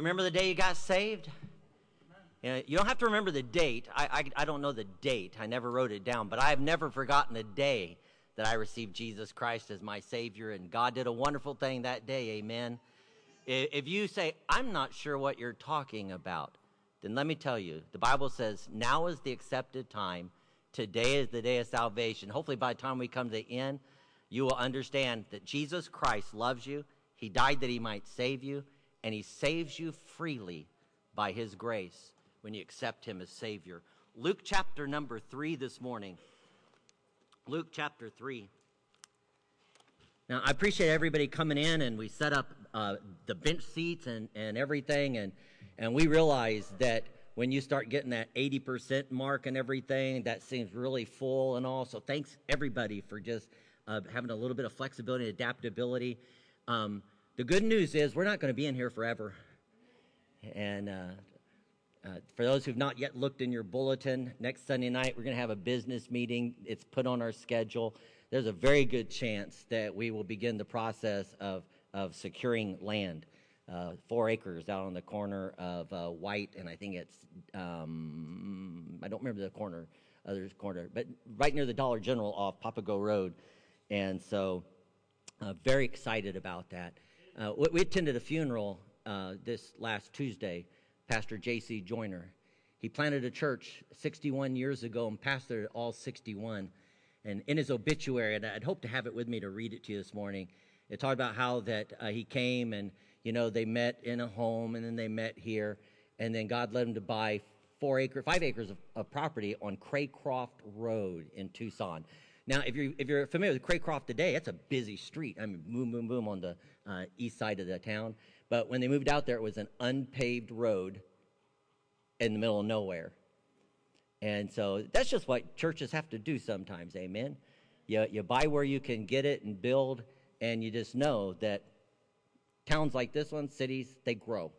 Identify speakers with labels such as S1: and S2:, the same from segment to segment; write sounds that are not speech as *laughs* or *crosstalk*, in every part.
S1: you remember the day you got saved? You, know, you don't have to remember the date. I, I, I don't know the date. I never wrote it down, but I have never forgotten the day that I received Jesus Christ as my Savior, and God did a wonderful thing that day. Amen. If you say, I'm not sure what you're talking about, then let me tell you the Bible says, now is the accepted time. Today is the day of salvation. Hopefully, by the time we come to the end, you will understand that Jesus Christ loves you. He died that he might save you, and he saves you freely by his grace when you accept him as Savior. Luke chapter number three this morning. Luke chapter three. Now, I appreciate everybody coming in, and we set up uh, the bench seats and, and everything, and, and we realize that when you start getting that 80% mark and everything, that seems really full and all. So, thanks everybody for just uh, having a little bit of flexibility and adaptability. Um, the good news is we're not going to be in here forever. And uh, uh, for those who've not yet looked in your bulletin, next Sunday night we're going to have a business meeting. It's put on our schedule. There's a very good chance that we will begin the process of, of securing land. Uh, four acres out on the corner of uh, White, and I think it's, um, I don't remember the corner, other corner, but right near the Dollar General off Papago Road. And so, uh, very excited about that. Uh, we attended a funeral uh, this last Tuesday, Pastor J.C. Joyner. He planted a church 61 years ago and pastored all 61. And in his obituary, and I'd hope to have it with me to read it to you this morning, it talked about how that uh, he came and, you know, they met in a home and then they met here. And then God led him to buy four acre, five acres of, of property on Craycroft Road in Tucson. Now, if you're, if you're familiar with Craycroft today, it's a busy street. I mean, boom, boom, boom on the uh, east side of the town. But when they moved out there, it was an unpaved road in the middle of nowhere. And so that's just what churches have to do sometimes, amen? You, you buy where you can get it and build, and you just know that towns like this one, cities, they grow.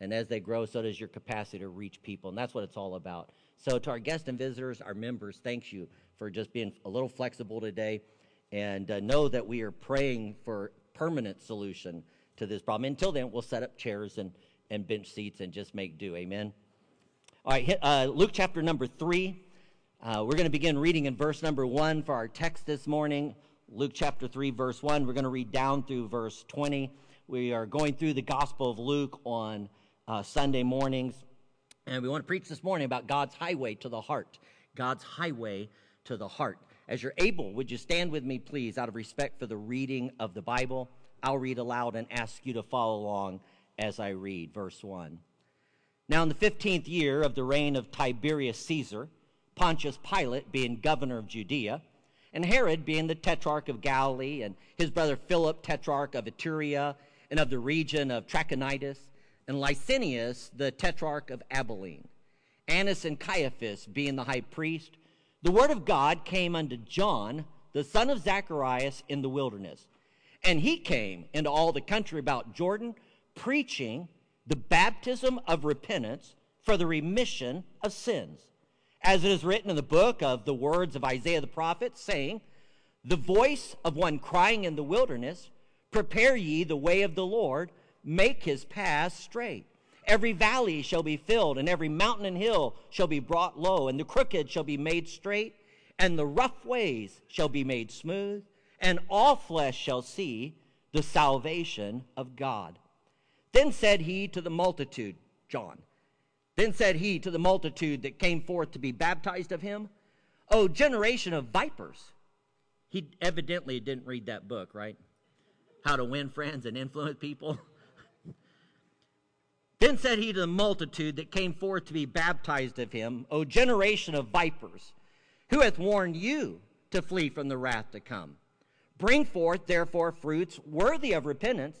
S1: And as they grow, so does your capacity to reach people. And that's what it's all about. So, to our guests and visitors, our members, thanks you for just being a little flexible today. And uh, know that we are praying for permanent solution to this problem. Until then, we'll set up chairs and, and bench seats and just make do. Amen. All right, uh, Luke chapter number three. Uh, we're going to begin reading in verse number one for our text this morning. Luke chapter 3, verse 1. We're going to read down through verse 20. We are going through the Gospel of Luke on uh, Sunday mornings. And we want to preach this morning about God's highway to the heart. God's highway to the heart. As you're able, would you stand with me, please, out of respect for the reading of the Bible? I'll read aloud and ask you to follow along as I read. Verse 1. Now, in the 15th year of the reign of Tiberius Caesar, Pontius Pilate being governor of Judea, and Herod being the tetrarch of Galilee, and his brother Philip, tetrarch of Iturea, and of the region of Trachonitis, and Lysanias, the tetrarch of Abilene, Annas and Caiaphas being the high priest, the word of God came unto John, the son of Zacharias, in the wilderness. And he came into all the country about Jordan, preaching the baptism of repentance for the remission of sins. As it is written in the book of the words of Isaiah the prophet, saying, The voice of one crying in the wilderness, Prepare ye the way of the Lord make his paths straight. Every valley shall be filled, and every mountain and hill shall be brought low, and the crooked shall be made straight, and the rough ways shall be made smooth, and all flesh shall see the salvation of God. Then said he to the multitude, John, then said he to the multitude that came forth to be baptized of him, O generation of vipers. He evidently didn't read that book, right? How to win friends and influence people. Then said he to the multitude that came forth to be baptized of him, O generation of vipers, who hath warned you to flee from the wrath to come? Bring forth, therefore, fruits worthy of repentance,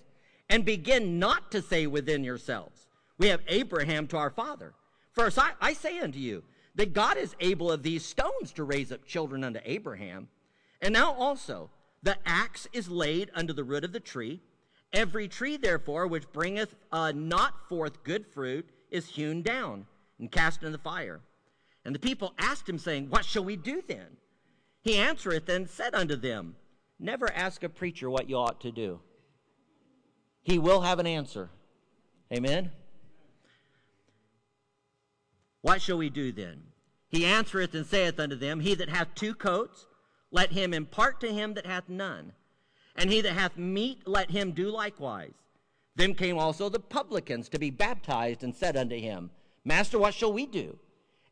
S1: and begin not to say within yourselves, We have Abraham to our father. First, I, I say unto you, that God is able of these stones to raise up children unto Abraham. And now also, the axe is laid under the root of the tree. Every tree, therefore, which bringeth uh, not forth good fruit is hewn down and cast into the fire. And the people asked him, saying, What shall we do then? He answereth and said unto them, Never ask a preacher what you ought to do. He will have an answer. Amen? What shall we do then? He answereth and saith unto them, He that hath two coats, let him impart to him that hath none. And he that hath meat, let him do likewise. Then came also the publicans to be baptized, and said unto him, Master, what shall we do?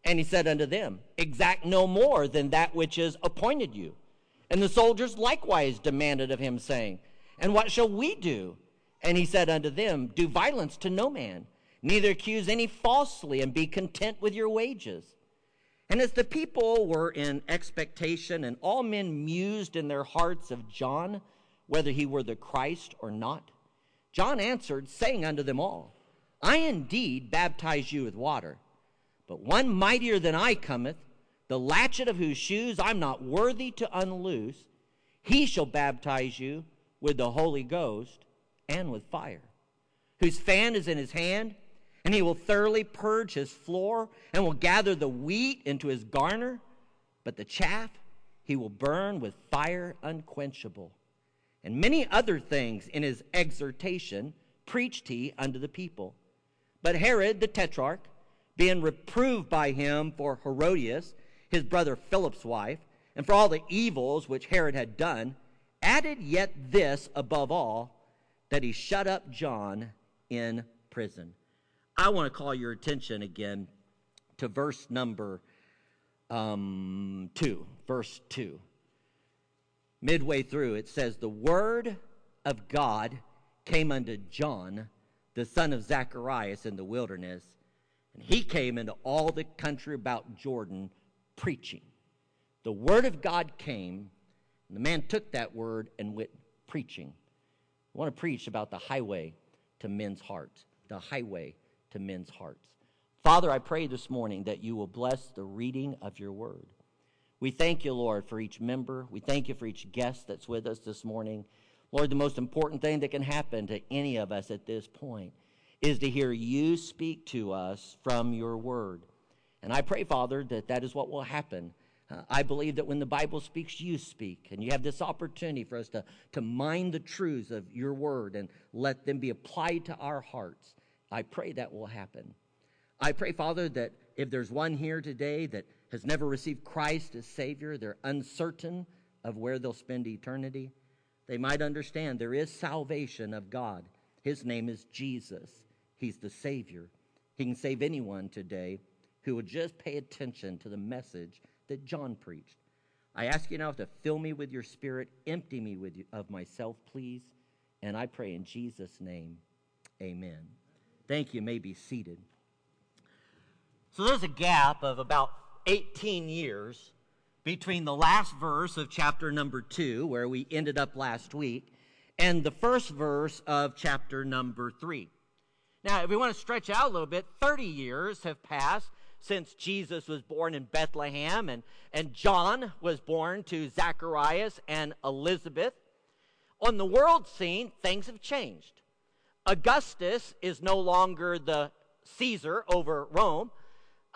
S1: And he said unto them, Exact no more than that which is appointed you. And the soldiers likewise demanded of him, saying, And what shall we do? And he said unto them, Do violence to no man, neither accuse any falsely, and be content with your wages. And as the people were in expectation, and all men mused in their hearts of John, whether he were the Christ or not, John answered, saying unto them all, I indeed baptize you with water, but one mightier than I cometh, the latchet of whose shoes I'm not worthy to unloose. He shall baptize you with the Holy Ghost and with fire, whose fan is in his hand and he will thoroughly purge his floor and will gather the wheat into his garner, but the chaff he will burn with fire unquenchable. And many other things in his exhortation preached he unto the people. But Herod the tetrarch, being reproved by him for Herodias, his brother Philip's wife, and for all the evils which Herod had done, added yet this above all, that he shut up John in prison. I want to call your attention again to verse number um, 2. Verse 2. Midway through, it says, The word of God came unto John, the son of Zacharias, in the wilderness, and he came into all the country about Jordan preaching. The word of God came, and the man took that word and went preaching. I want to preach about the highway to men's hearts. The highway to men's hearts. Father, I pray this morning that you will bless the reading of your word. We thank you, Lord, for each member. We thank you for each guest that's with us this morning. Lord, the most important thing that can happen to any of us at this point is to hear you speak to us from your word. And I pray, Father, that that is what will happen. Uh, I believe that when the Bible speaks, you speak. And you have this opportunity for us to, to mind the truths of your word and let them be applied to our hearts. I pray that will happen. I pray, Father, that if there's one here today that has never received Christ as Savior, they're uncertain of where they'll spend eternity, they might understand there is salvation of God. His name is Jesus. He's the Savior. He can save anyone today who would just pay attention to the message that John preached. I ask you now to fill me with your spirit, empty me with you, of myself, please. And I pray in Jesus' name, amen. Thank you. you may be seated. So there's a gap of about 18 years between the last verse of chapter number 2, where we ended up last week, and the first verse of chapter number 3. Now, if we want to stretch out a little bit, 30 years have passed since Jesus was born in Bethlehem and, and John was born to Zacharias and Elizabeth. On the world scene, things have changed. Augustus is no longer the Caesar over Rome.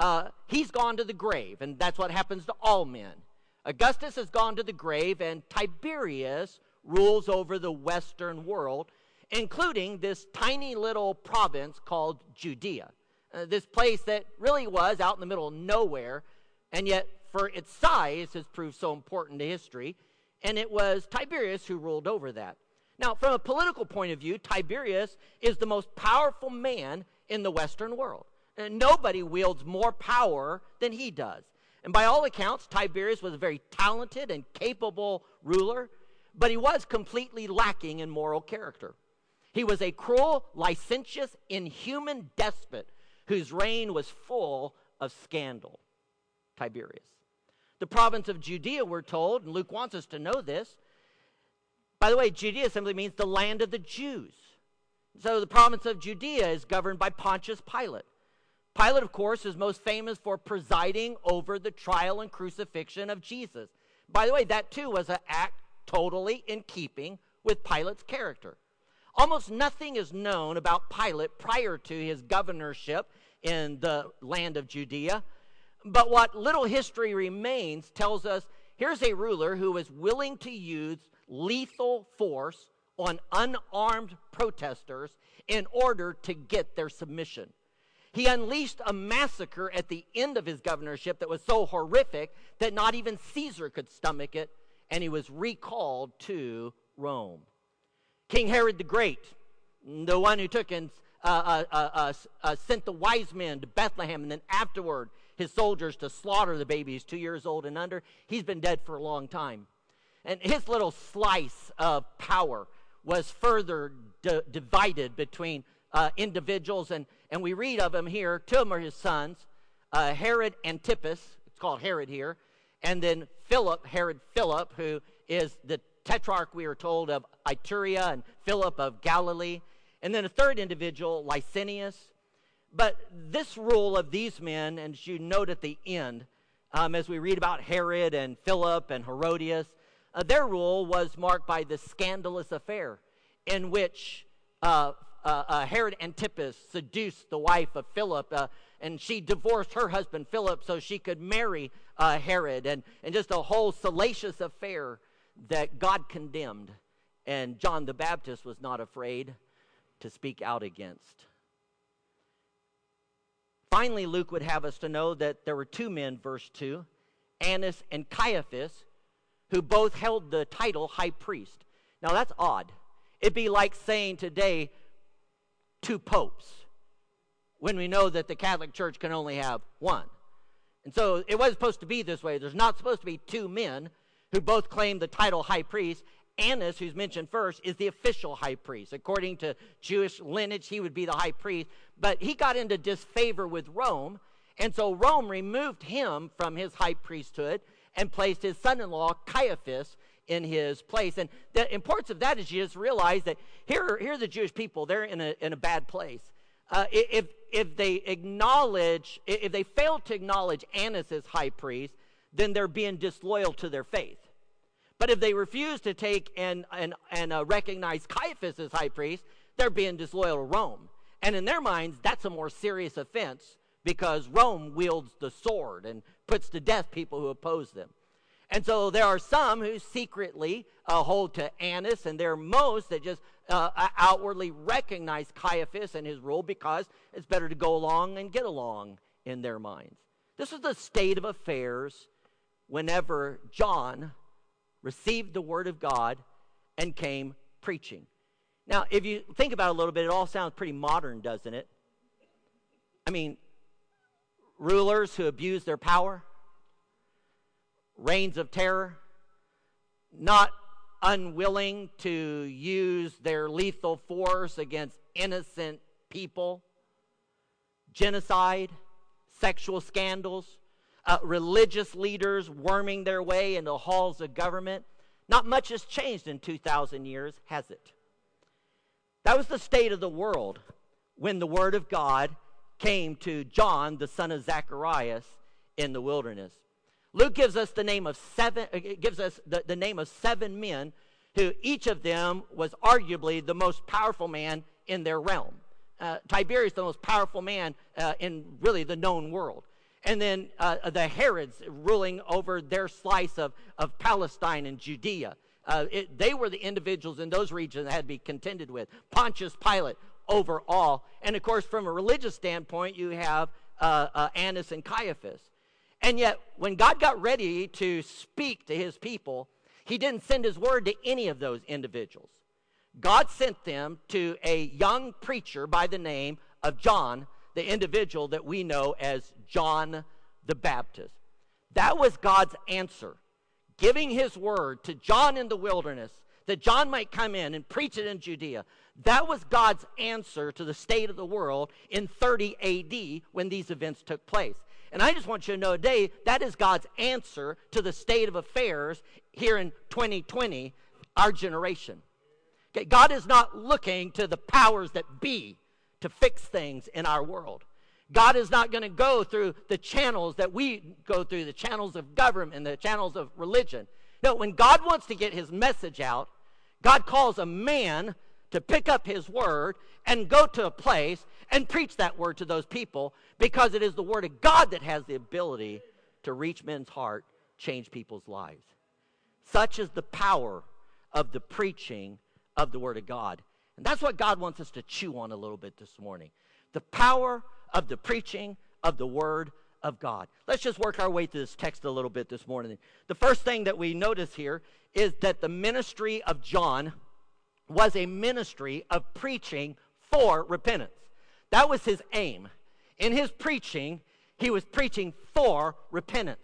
S1: Uh, he's gone to the grave, and that's what happens to all men. Augustus has gone to the grave, and Tiberius rules over the Western world, including this tiny little province called Judea. Uh, this place that really was out in the middle of nowhere, and yet for its size has proved so important to history. And it was Tiberius who ruled over that. Now, from a political point of view, Tiberius is the most powerful man in the Western world. And nobody wields more power than he does. And by all accounts, Tiberius was a very talented and capable ruler, but he was completely lacking in moral character. He was a cruel, licentious, inhuman despot whose reign was full of scandal. Tiberius. The province of Judea, we're told, and Luke wants us to know this, by the way, Judea simply means the land of the Jews. So the province of Judea is governed by Pontius Pilate. Pilate, of course, is most famous for presiding over the trial and crucifixion of Jesus. By the way, that too was an act totally in keeping with Pilate's character. Almost nothing is known about Pilate prior to his governorship in the land of Judea. But what little history remains tells us here's a ruler who was willing to use lethal force on unarmed protesters in order to get their submission. He unleashed a massacre at the end of his governorship that was so horrific that not even Caesar could stomach it, and he was recalled to Rome. King Herod the Great, the one who took and uh, uh, uh, uh, sent the wise men to Bethlehem, and then afterward his soldiers to slaughter the babies two years old and under, he's been dead for a long time. And his little slice of power was further d- divided between uh, individuals, and, and we read of him here. Two of them are his sons uh, Herod Antipas, it's called Herod here, and then Philip, Herod Philip, who is the tetrarch, we are told, of Ituria and Philip of Galilee. And then a third individual, Lysanias. But this rule of these men, and as you note at the end, um, as we read about Herod and Philip and Herodias, uh, their rule was marked by this scandalous affair in which uh, uh, uh, Herod Antipas seduced the wife of Philip, uh, and she divorced her husband Philip so she could marry uh, Herod, and, and just a whole salacious affair that God condemned. And John the Baptist was not afraid to speak out against. Finally, Luke would have us to know that there were two men, verse 2, Annas and Caiaphas, who both held the title high priest. Now that's odd. It'd be like saying today, two popes when we know that the Catholic Church can only have one. And so it was supposed to be this way. There's not supposed to be two men who both claim the title high priest. Annas, who's mentioned first, is the official high priest. According to Jewish lineage, he would be the high priest. But he got into disfavor with Rome, and so Rome removed him from his high priesthood and placed his son in law, Caiaphas, in his place. And the importance of that is you just realize that here, here are the Jewish people, they're in a, in a bad place. Uh, if, if they acknowledge, if they fail to acknowledge Annas as high priest, then they're being disloyal to their faith. But if they refuse to take and, and, and uh, recognize Caiaphas as high priest, they're being disloyal to Rome. And in their minds, that's a more serious offense because Rome wields the sword and puts to death people who oppose them. And so there are some who secretly uh, hold to Annas, and there are most that just uh, outwardly recognize Caiaphas and his rule because it's better to go along and get along in their minds. This was the state of affairs whenever John received the word of God and came preaching. Now, if you think about it a little bit, it all sounds pretty modern, doesn't it? I mean, rulers who abuse their power reigns of terror, not unwilling to use their lethal force against innocent people, genocide, sexual scandals, uh, religious leaders worming their way into halls of government. Not much has changed in 2,000 years, has it? That was the state of the world when the Word of God came to John, the son of Zacharias, in the wilderness. Luke gives us the name of seven, uh, gives us the, the name of seven men who each of them was arguably the most powerful man in their realm. Uh, Tiberius, the most powerful man uh, in really the known world. And then uh, the Herods ruling over their slice of, of Palestine and Judea. Uh, it, they were the individuals in those regions that had to be contended with. Pontius Pilate over all. And of course, from a religious standpoint, you have uh, Annas and Caiaphas. And yet, when God got ready to speak to his people, he didn't send his word to any of those individuals. God sent them to a young preacher by the name of John, the individual that we know as John the Baptist. That was God's answer, giving his word to John in the wilderness that John might come in and preach it in Judea. That was God's answer to the state of the world in 30 AD when these events took place. And I just want you to know today that is God's answer to the state of affairs here in 2020, our generation. Okay, God is not looking to the powers that be to fix things in our world. God is not going to go through the channels that we go through, the channels of government and the channels of religion. No, when God wants to get his message out, God calls a man to pick up his word and go to a place and preach that word to those people because it is the word of God that has the ability to reach men's heart, change people's lives. Such is the power of the preaching of the word of God. And that's what God wants us to chew on a little bit this morning. The power of the preaching of the Word of God. Let's just work our way through this text a little bit this morning. The first thing that we notice here is that the ministry of John was a ministry of preaching for repentance. That was his aim. In his preaching, he was preaching for repentance,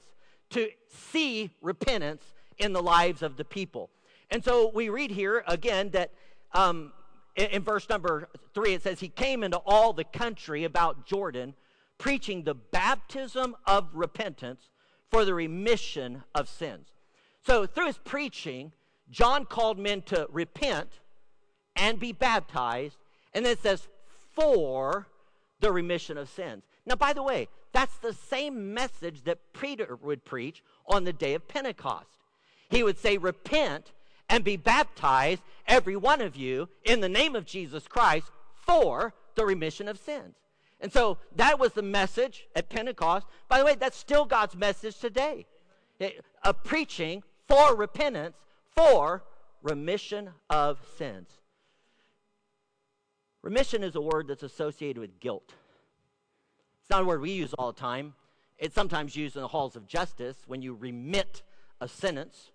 S1: to see repentance in the lives of the people. And so we read here again that um, in, in verse number three, it says, He came into all the country about Jordan, preaching the baptism of repentance for the remission of sins. So through his preaching, John called men to repent and be baptized. And then it says, for the remission of sins. Now, by the way, that's the same message that Peter would preach on the day of Pentecost. He would say, Repent and be baptized, every one of you, in the name of Jesus Christ for the remission of sins. And so that was the message at Pentecost. By the way, that's still God's message today. A preaching for repentance, for remission of sins. Remission is a word that's associated with guilt. It's not a word we use all the time. It's sometimes used in the halls of justice when you remit a sentence.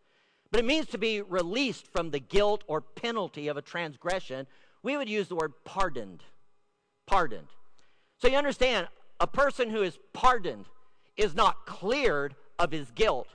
S1: But it means to be released from the guilt or penalty of a transgression. We would use the word pardoned. Pardoned. So you understand, a person who is pardoned is not cleared of his guilt.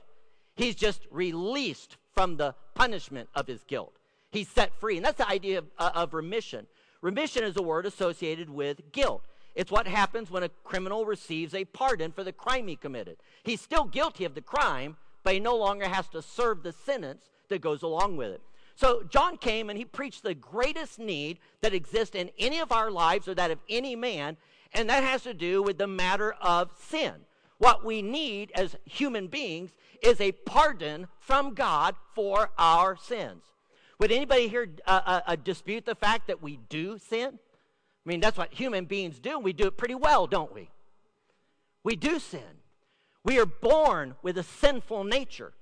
S1: He's just released from the punishment of his guilt. He's set free. And that's the idea of, uh, of remission. Remission is a word associated with guilt. It's what happens when a criminal receives a pardon for the crime he committed. He's still guilty of the crime, but he no longer has to serve the sentence that goes along with it. So John came and he preached the greatest need that exists in any of our lives or that of any man, and that has to do with the matter of sin. What we need as human beings is a pardon from God for our sins. Would anybody here uh, uh, uh, dispute the fact that we do sin? I mean, that's what human beings do. We do it pretty well, don't we? We do sin. We are born with a sinful nature.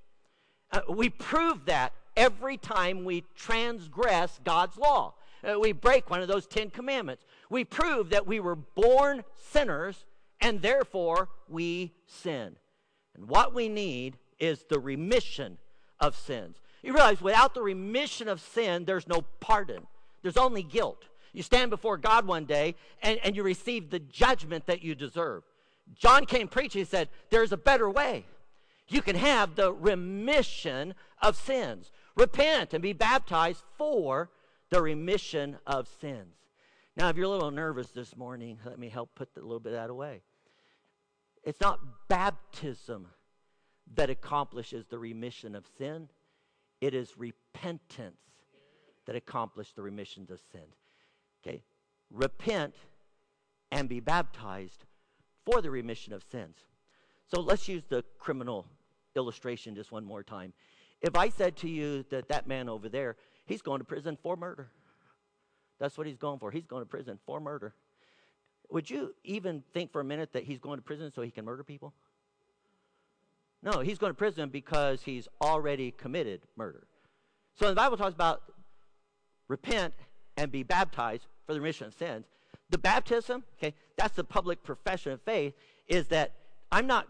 S1: Uh, we prove that every time we transgress God's law. Uh, we break one of those Ten Commandments. We prove that we were born sinners and therefore we sin. And what we need is the remission of sins. You realize without the remission of sin, there's no pardon, there's only guilt. You stand before God one day and, and you receive the judgment that you deserve. John came preaching, he said, There's a better way. You can have the remission of sins. Repent and be baptized for the remission of sins. Now, if you're a little nervous this morning, let me help put a little bit of that away. It's not baptism that accomplishes the remission of sin, it is repentance that accomplishes the remission of sins. Okay? Repent and be baptized for the remission of sins. So let's use the criminal illustration just one more time. If I said to you that that man over there, he's going to prison for murder. That's what he's going for. He's going to prison for murder. Would you even think for a minute that he's going to prison so he can murder people? No, he's going to prison because he's already committed murder. So the Bible talks about repent and be baptized for the remission of sins. The baptism, okay, that's the public profession of faith, is that I'm not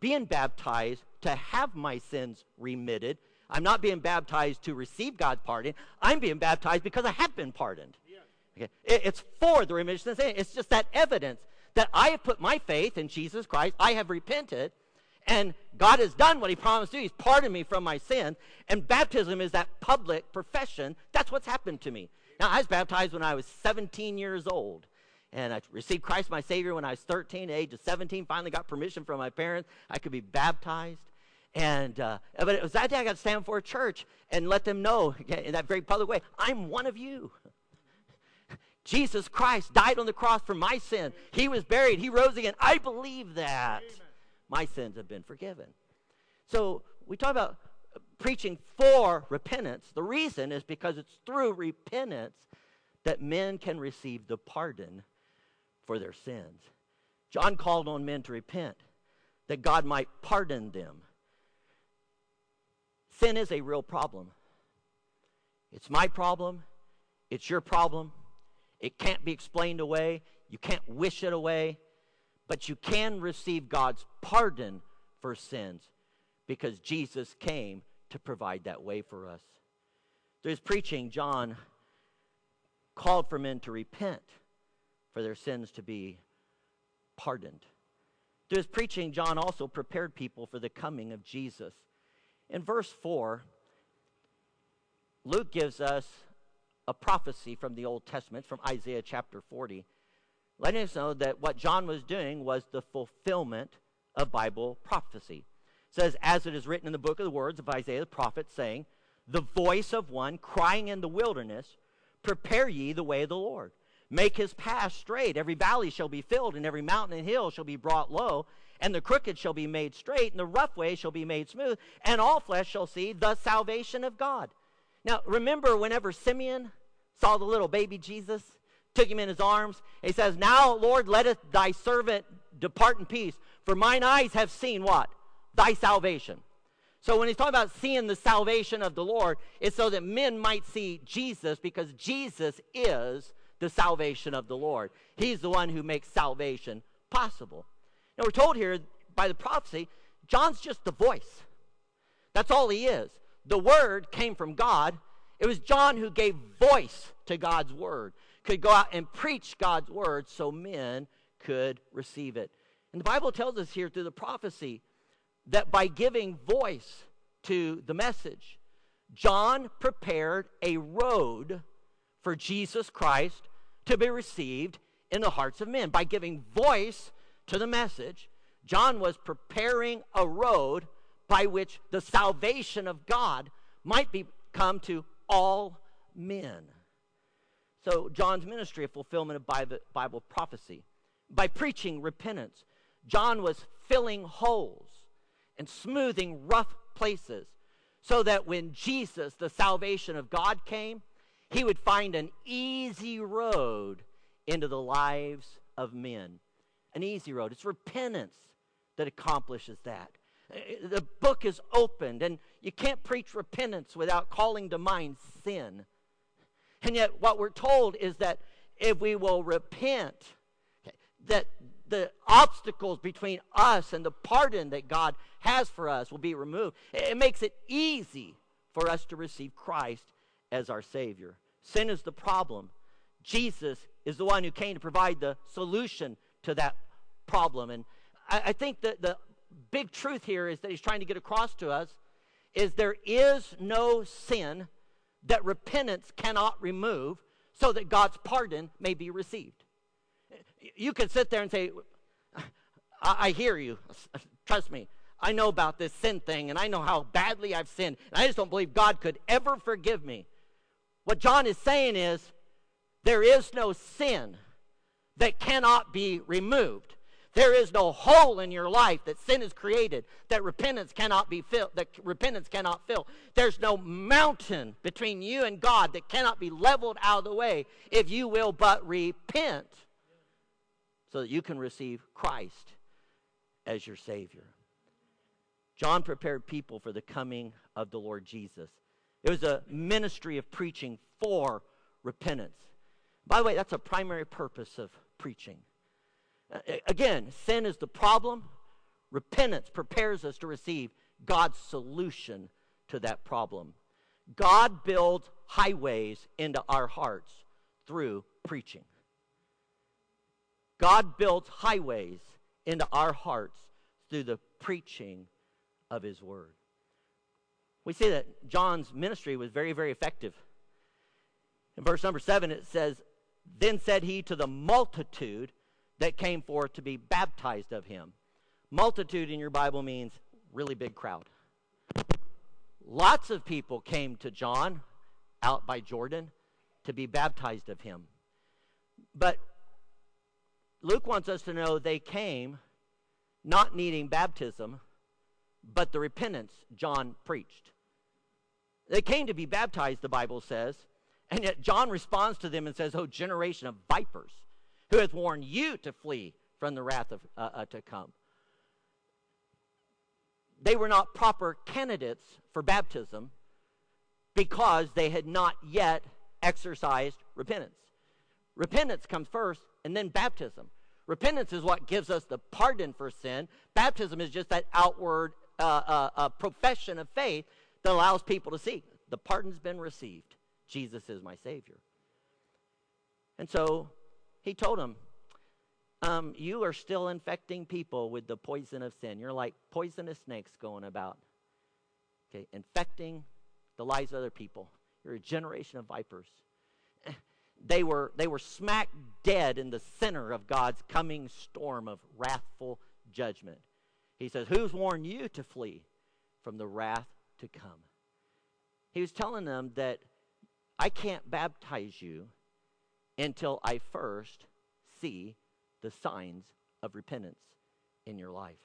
S1: being baptized to have my sins remitted. I'm not being baptized to receive God's pardon. I'm being baptized because I have been pardoned. Okay? It's for the remission of sins. It's just that evidence that I have put my faith in Jesus Christ. I have repented. And God has done what He promised to do. He's pardoned me from my sin. And baptism is that public profession. That's what's happened to me. Now, I was baptized when I was 17 years old. And I received Christ my Savior when I was 13. The age of 17, finally got permission from my parents. I could be baptized. And uh, but it was that day I got to stand for a church and let them know in that very public way, I'm one of you. *laughs* Jesus Christ died on the cross for my sin. He was buried. He rose again. I believe that. Amen my sins have been forgiven. So we talk about preaching for repentance. The reason is because it's through repentance that men can receive the pardon for their sins. John called on men to repent that God might pardon them. Sin is a real problem. It's my problem. It's your problem. It can't be explained away. You can't wish it away. But you can receive God's pardon for sins because Jesus came to provide that way for us. Through his preaching, John called for men to repent for their sins to be pardoned. Through his preaching, John also prepared people for the coming of Jesus. In verse 4, Luke gives us a prophecy from the Old Testament, from Isaiah chapter 40, letting us know that what John was doing was the fulfillment of Bible prophecy. It says, As it is written in the book of the words of Isaiah the prophet, saying, The voice of one crying in the wilderness, Prepare ye the way of the Lord. Make his path straight. Every valley shall be filled, and every mountain and hill shall be brought low, and the crooked shall be made straight, and the rough way shall be made smooth, and all flesh shall see the salvation of God. Now, remember whenever Simeon saw the little baby Jesus, took him in his arms, he says, Now, Lord, letteth thy servant depart in peace, for mine eyes have seen what? Thy salvation. So when he's talking about seeing the salvation of the Lord, it's so that men might see Jesus because Jesus is the salvation of the Lord. He's the one who makes salvation possible. Now we're told here by the prophecy, John's just the voice. That's all he is. The word came from God. It was John who gave voice to God's word, could go out and preach God's word so men could receive it. And the Bible tells us here through the prophecy that by giving voice to the message, John prepared a road for Jesus Christ to be received in the hearts of men. By giving voice to the message, John was preparing a road by which the salvation of God might be come to all men. So, John's ministry of fulfillment of Bible prophecy. By preaching repentance, John was filling holes and smoothing rough places so that when Jesus, the salvation of God, came, he would find an easy road into the lives of men. An easy road. It's repentance that accomplishes that. The book is opened, and you can't preach repentance without calling to mind sin. And yet, what we're told is that if we will repent, that the obstacles between us and the pardon that God has for us will be removed. It makes it easy for us to receive Christ as our Savior. Sin is the problem. Jesus is the one who came to provide the solution to that problem. And I, I think that the big truth here is that he's trying to get across to us is there is no sin that repentance cannot remove so that God's pardon may be received you can sit there and say, I, I hear you. Trust me. I know about this sin thing, and I know how badly I've sinned. And I just don't believe God could ever forgive me. What John is saying is there is no sin that cannot be removed. There is no hole in your life that sin has created that repentance cannot be filled, that repentance cannot fill. There's no mountain between you and God that cannot be leveled out of the way if you will but repent so that you can receive Christ as your Savior. John prepared people for the coming of the Lord Jesus. It was a ministry of preaching for repentance. By the way, that's a primary purpose of preaching. Again, sin is the problem. Repentance prepares us to receive God's solution to that problem. God builds highways into our hearts through preaching. God builds highways into our hearts through the preaching of his word. We see that John's ministry was very, very effective. In verse number seven, it says, Then said he to the multitude that came forth to be baptized of him. Multitude in your Bible means really big crowd. Lots of people came to John out by Jordan to be baptized of him. But Luke wants us to know they came not needing baptism, but the repentance John preached. They came to be baptized, the Bible says, and yet John responds to them and says, Oh, generation of vipers, who hath warned you to flee from the wrath of, uh, uh, to come. They were not proper candidates for baptism because they had not yet exercised repentance. Repentance comes first, and then baptism. Repentance is what gives us the pardon for sin. Baptism is just that outward uh, uh, uh, profession of faith that allows people to see the pardon's been received. Jesus is my Savior. And so he told him, um, You are still infecting people with the poison of sin. You're like poisonous snakes going about, okay, infecting the lives of other people. You're a generation of vipers. *laughs* They were, they were smack dead in the center of God's coming storm of wrathful judgment. He says, Who's warned you to flee from the wrath to come? He was telling them that I can't baptize you until I first see the signs of repentance in your life.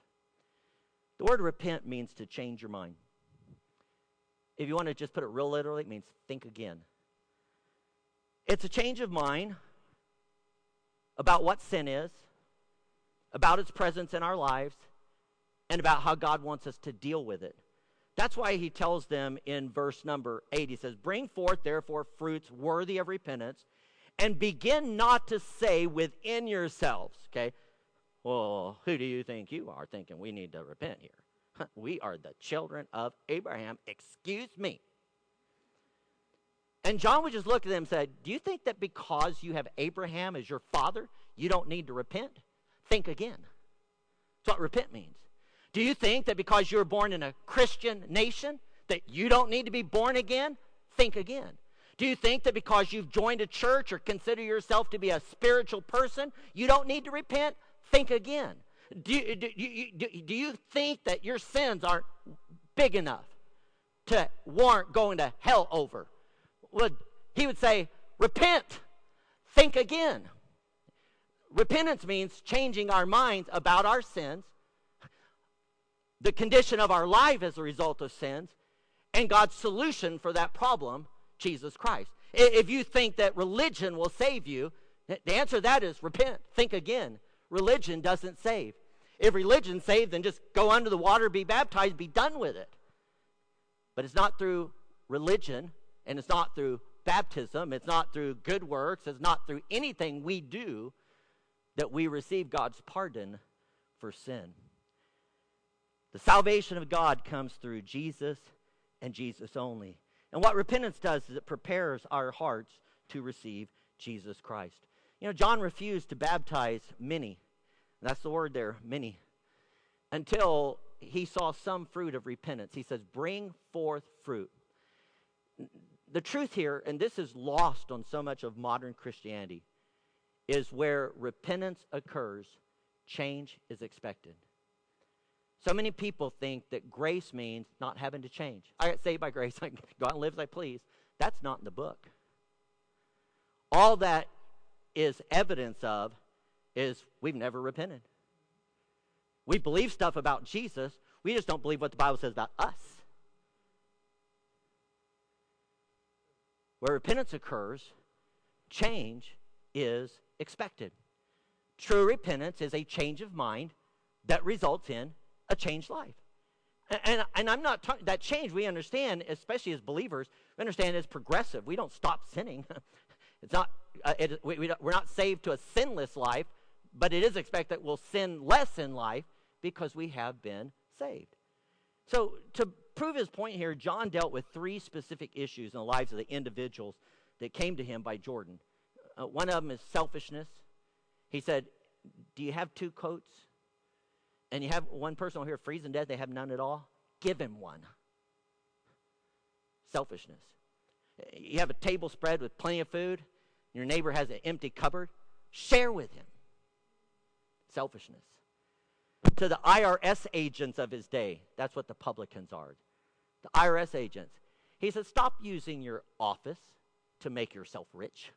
S1: The word repent means to change your mind. If you want to just put it real literally, it means think again. It's a change of mind about what sin is, about its presence in our lives, and about how God wants us to deal with it. That's why he tells them in verse number 8, he says, Bring forth therefore fruits worthy of repentance, and begin not to say within yourselves, okay, well, who do you think you are thinking we need to repent here? We are the children of Abraham. Excuse me. And John would just look at them and say, Do you think that because you have Abraham as your father, you don't need to repent? Think again. That's what repent means. Do you think that because you're born in a Christian nation, that you don't need to be born again? Think again. Do you think that because you've joined a church or consider yourself to be a spiritual person, you don't need to repent? Think again. Do you, do you, do you think that your sins aren't big enough to warrant going to hell over? would he would say, repent, think again. Repentance means changing our minds about our sins, the condition of our life as a result of sins, and God's solution for that problem, Jesus Christ. If you think that religion will save you, the answer to that is repent, think again. Religion doesn't save. If religion saved, then just go under the water, be baptized, be done with it. But it's not through religion and it's not through baptism, it's not through good works, it's not through anything we do that we receive God's pardon for sin. The salvation of God comes through Jesus and Jesus only. And what repentance does is it prepares our hearts to receive Jesus Christ. You know, John refused to baptize many. That's the word there, many. Until he saw some fruit of repentance. He says, Bring forth fruit the truth here, and this is lost on so much of modern Christianity, is where repentance occurs, change is expected. So many people think that grace means not having to change. I got saved by grace, *laughs* I go out and live as I please. That's not in the book. All that is evidence of is we've never repented. We believe stuff about Jesus, we just don't believe what the Bible says about us. Where repentance occurs, change is expected. True repentance is a change of mind that results in a changed life. And, and, and I'm not talking that change we understand, especially as believers, we understand it's progressive. We don't stop sinning. *laughs* it's not, uh, it, we, we we're not saved to a sinless life, but it is expected that we'll sin less in life because we have been saved. So, to prove his point here, John dealt with three specific issues in the lives of the individuals that came to him by Jordan. Uh, one of them is selfishness. He said, Do you have two coats? And you have one person over here freezing dead, they have none at all? Give him one. Selfishness. You have a table spread with plenty of food, your neighbor has an empty cupboard, share with him. Selfishness. To the IRS agents of his day, that's what the publicans are the IRS agents. He said, Stop using your office to make yourself rich.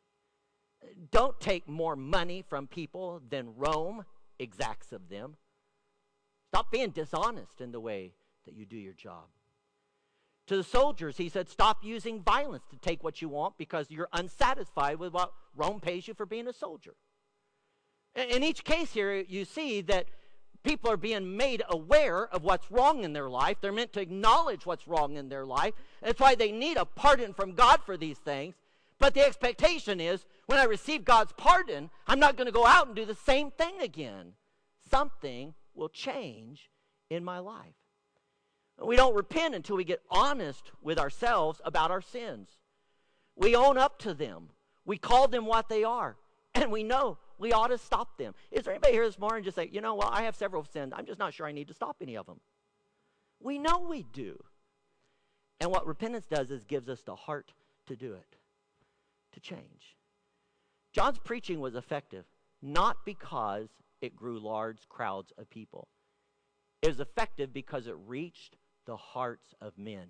S1: Don't take more money from people than Rome exacts of them. Stop being dishonest in the way that you do your job. To the soldiers, he said, Stop using violence to take what you want because you're unsatisfied with what Rome pays you for being a soldier. In each case here, you see that people are being made aware of what's wrong in their life. They're meant to acknowledge what's wrong in their life. That's why they need a pardon from God for these things. But the expectation is when I receive God's pardon, I'm not going to go out and do the same thing again. Something will change in my life. We don't repent until we get honest with ourselves about our sins. We own up to them. We call them what they are. And we know we ought to stop them. Is there anybody here this morning just say, you know, well, I have several sins. I'm just not sure I need to stop any of them. We know we do. And what repentance does is gives us the heart to do it, to change. John's preaching was effective, not because it grew large crowds of people. It was effective because it reached the hearts of men.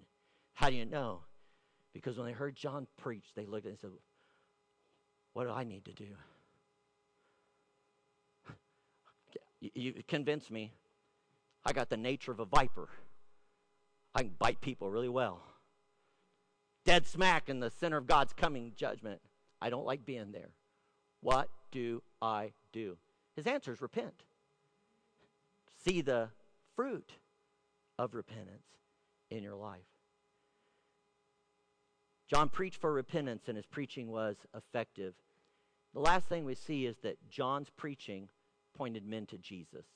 S1: How do you know? Because when they heard John preach, they looked and said, What do I need to do? *laughs* You, you convince me. I got the nature of a viper. I can bite people really well. Dead smack in the center of God's coming judgment. I don't like being there. What do I do? His answer is repent. See the fruit of repentance in your life. John preached for repentance, and his preaching was effective. The last thing we see is that John's preaching pointed men to Jesus.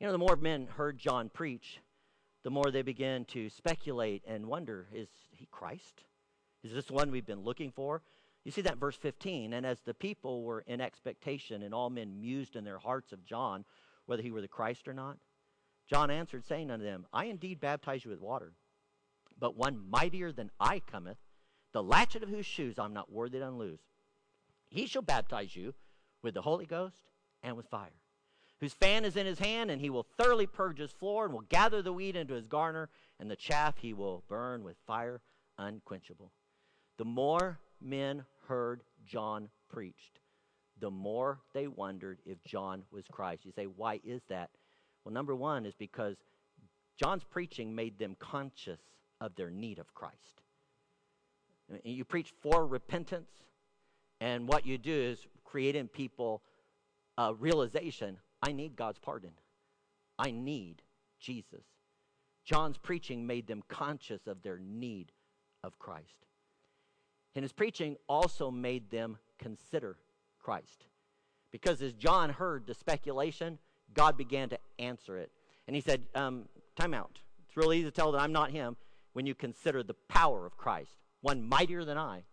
S1: You know, the more men heard John preach, the more they began to speculate and wonder is he Christ? Is this one we've been looking for? You see that verse 15. And as the people were in expectation, and all men mused in their hearts of John, whether he were the Christ or not, John answered, saying unto them, I indeed baptize you with water, but one mightier than I cometh, the latchet of whose shoes I'm not worthy to unloose. He shall baptize you with the Holy Ghost and with fire, whose fan is in his hand, and he will thoroughly purge his floor, and will gather the wheat into his garner, and the chaff he will burn with fire unquenchable. The more men heard John preached, the more they wondered if John was Christ. You say, why is that? Well, number one is because John's preaching made them conscious of their need of Christ. You preach for repentance, and what you do is create in people a realization I need God's pardon. I need Jesus. John's preaching made them conscious of their need of Christ. And his preaching also made them consider Christ. Because as John heard the speculation, God began to answer it. And he said, um, Time out. It's really easy to tell that I'm not him when you consider the power of Christ, one mightier than I.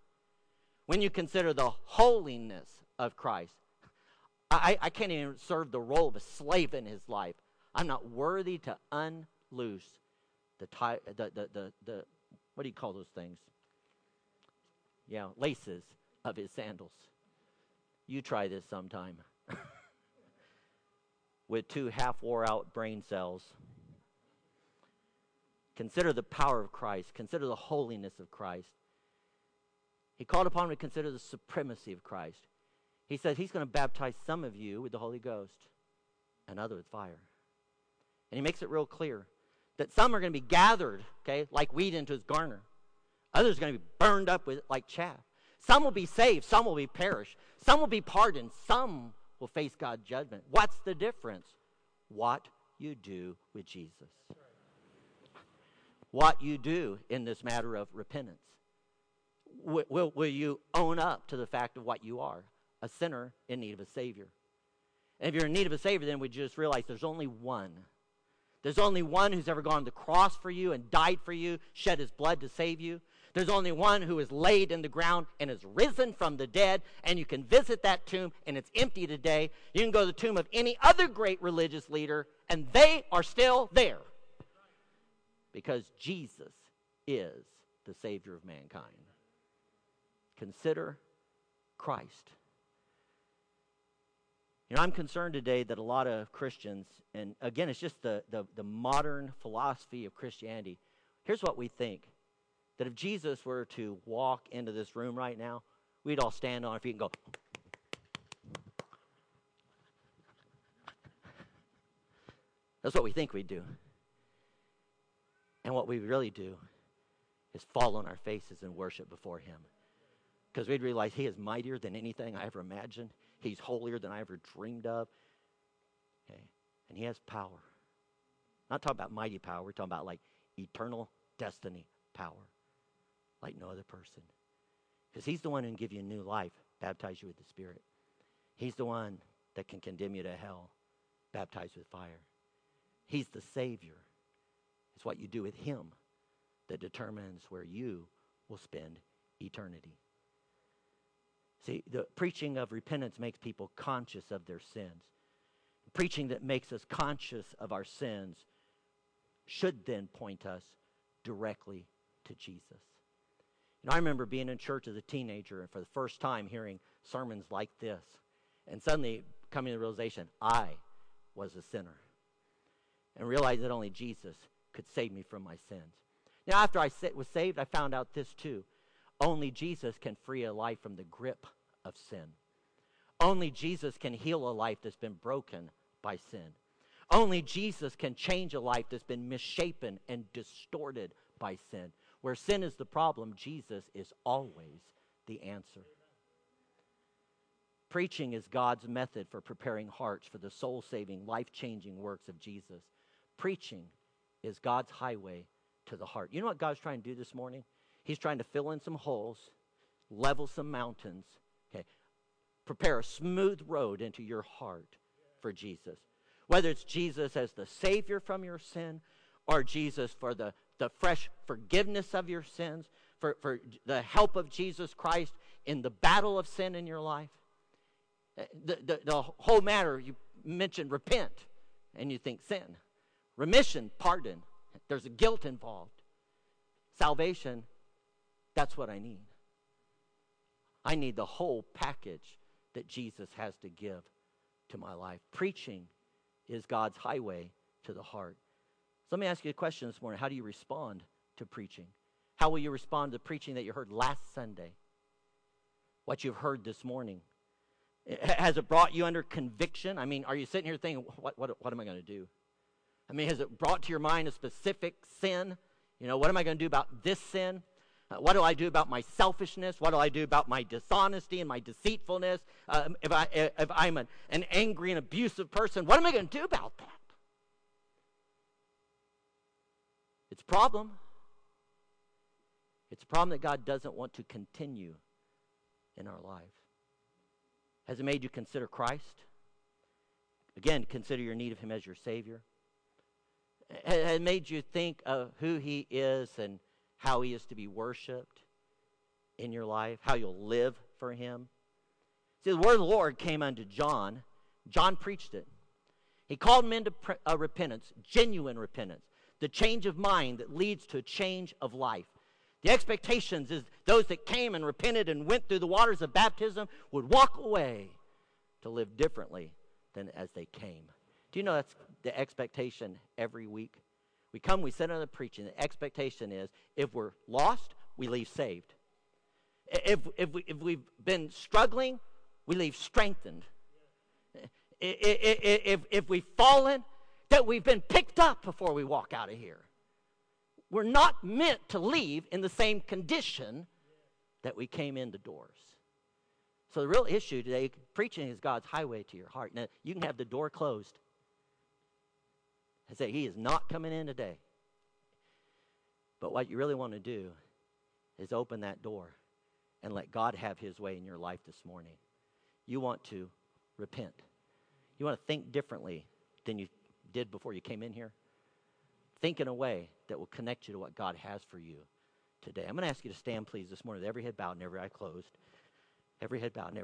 S1: When you consider the holiness of Christ, I, I can't even serve the role of a slave in his life. I'm not worthy to unloose the, tie, the, the, the, the, what do you call those things? Yeah, laces of his sandals. You try this sometime. *laughs* with two half wore out brain cells. Consider the power of Christ. Consider the holiness of Christ. He called upon me to consider the supremacy of Christ. He said he's going to baptize some of you with the Holy Ghost and other with fire. And he makes it real clear that some are going to be gathered, okay, like wheat into his garner. Others are going to be burned up with like chaff. Some will be saved, some will be perished. Some will be pardoned, some will face God's judgment. What's the difference? What you do with Jesus. What you do in this matter of repentance. Will, will, will you own up to the fact of what you are? A sinner in need of a Savior. And if you're in need of a Savior, then we just realize there's only one. There's only one who's ever gone to the cross for you and died for you, shed his blood to save you. There's only one who is laid in the ground and is risen from the dead, and you can visit that tomb, and it's empty today. You can go to the tomb of any other great religious leader, and they are still there. Because Jesus is the Savior of mankind. Consider Christ. You know, I'm concerned today that a lot of Christians, and again, it's just the, the, the modern philosophy of Christianity. Here's what we think that if Jesus were to walk into this room right now, we'd all stand on our feet and go, That's what we think we'd do. And what we really do is fall on our faces and worship before Him. Because we'd realize He is mightier than anything I ever imagined, He's holier than I ever dreamed of. Okay? And He has power. Not talking about mighty power, we're talking about like eternal destiny power like no other person. Because He's the one who can give you new life, baptize you with the Spirit. He's the one that can condemn you to hell, baptized with fire. He's the Savior. It's what you do with Him that determines where you will spend eternity. See, the preaching of repentance makes people conscious of their sins. Preaching that makes us conscious of our sins should then point us directly to Jesus. And I remember being in church as a teenager and for the first time hearing sermons like this, and suddenly coming to the realization I was a sinner, and realized that only Jesus could save me from my sins. Now, after I was saved, I found out this too. Only Jesus can free a life from the grip of sin. Only Jesus can heal a life that's been broken by sin. Only Jesus can change a life that's been misshapen and distorted by sin. Where sin is the problem, Jesus is always the answer. Preaching is God's method for preparing hearts for the soul saving, life changing works of Jesus. Preaching is God's highway to the heart. You know what God's trying to do this morning? He's trying to fill in some holes, level some mountains, okay, prepare a smooth road into your heart for Jesus. Whether it's Jesus as the Savior from your sin or Jesus for the, the fresh forgiveness of your sins, for, for the help of Jesus Christ in the battle of sin in your life. Eh, the, the, the whole matter, you mentioned repent, and you think sin. Remission, pardon. There's a guilt involved. Salvation, that's what I need. I need the whole package that Jesus has to give to my life. Preaching is God's highway to the heart. So let me ask you a question this morning. How do you respond to preaching? How will you respond to the preaching that you heard last Sunday? What you've heard this morning? Has it brought you under conviction? I mean, are you sitting here thinking, what, what, what am I going to do? I mean, has it brought to your mind a specific sin? You know, what am I going to do about this sin? Uh, what do I do about my selfishness? What do I do about my dishonesty and my deceitfulness? Uh, if, I, if I'm an, an angry and abusive person, what am I going to do about that? It's a problem. It's a problem that God doesn't want to continue in our life. Has it made you consider Christ? Again, consider your need of Him as your Savior. Has it made you think of who He is and how he is to be worshiped in your life, how you'll live for him. See, the word of the Lord came unto John. John preached it. He called men to uh, repentance, genuine repentance, the change of mind that leads to a change of life. The expectations is those that came and repented and went through the waters of baptism would walk away to live differently than as they came. Do you know that's the expectation every week? We come, we sit under the preaching. The expectation is if we're lost, we leave saved. If, if, we, if we've been struggling, we leave strengthened. If, if, if we've fallen, that we've been picked up before we walk out of here. We're not meant to leave in the same condition that we came in the doors. So the real issue today, preaching is God's highway to your heart. Now, you can have the door closed and say, He is not coming in today. But what you really want to do is open that door and let God have His way in your life this morning. You want to repent. You want to think differently than you did before you came in here. Think in a way that will connect you to what God has for you today. I'm going to ask you to stand, please, this morning with every head bowed and every eye closed. Every head bowed and every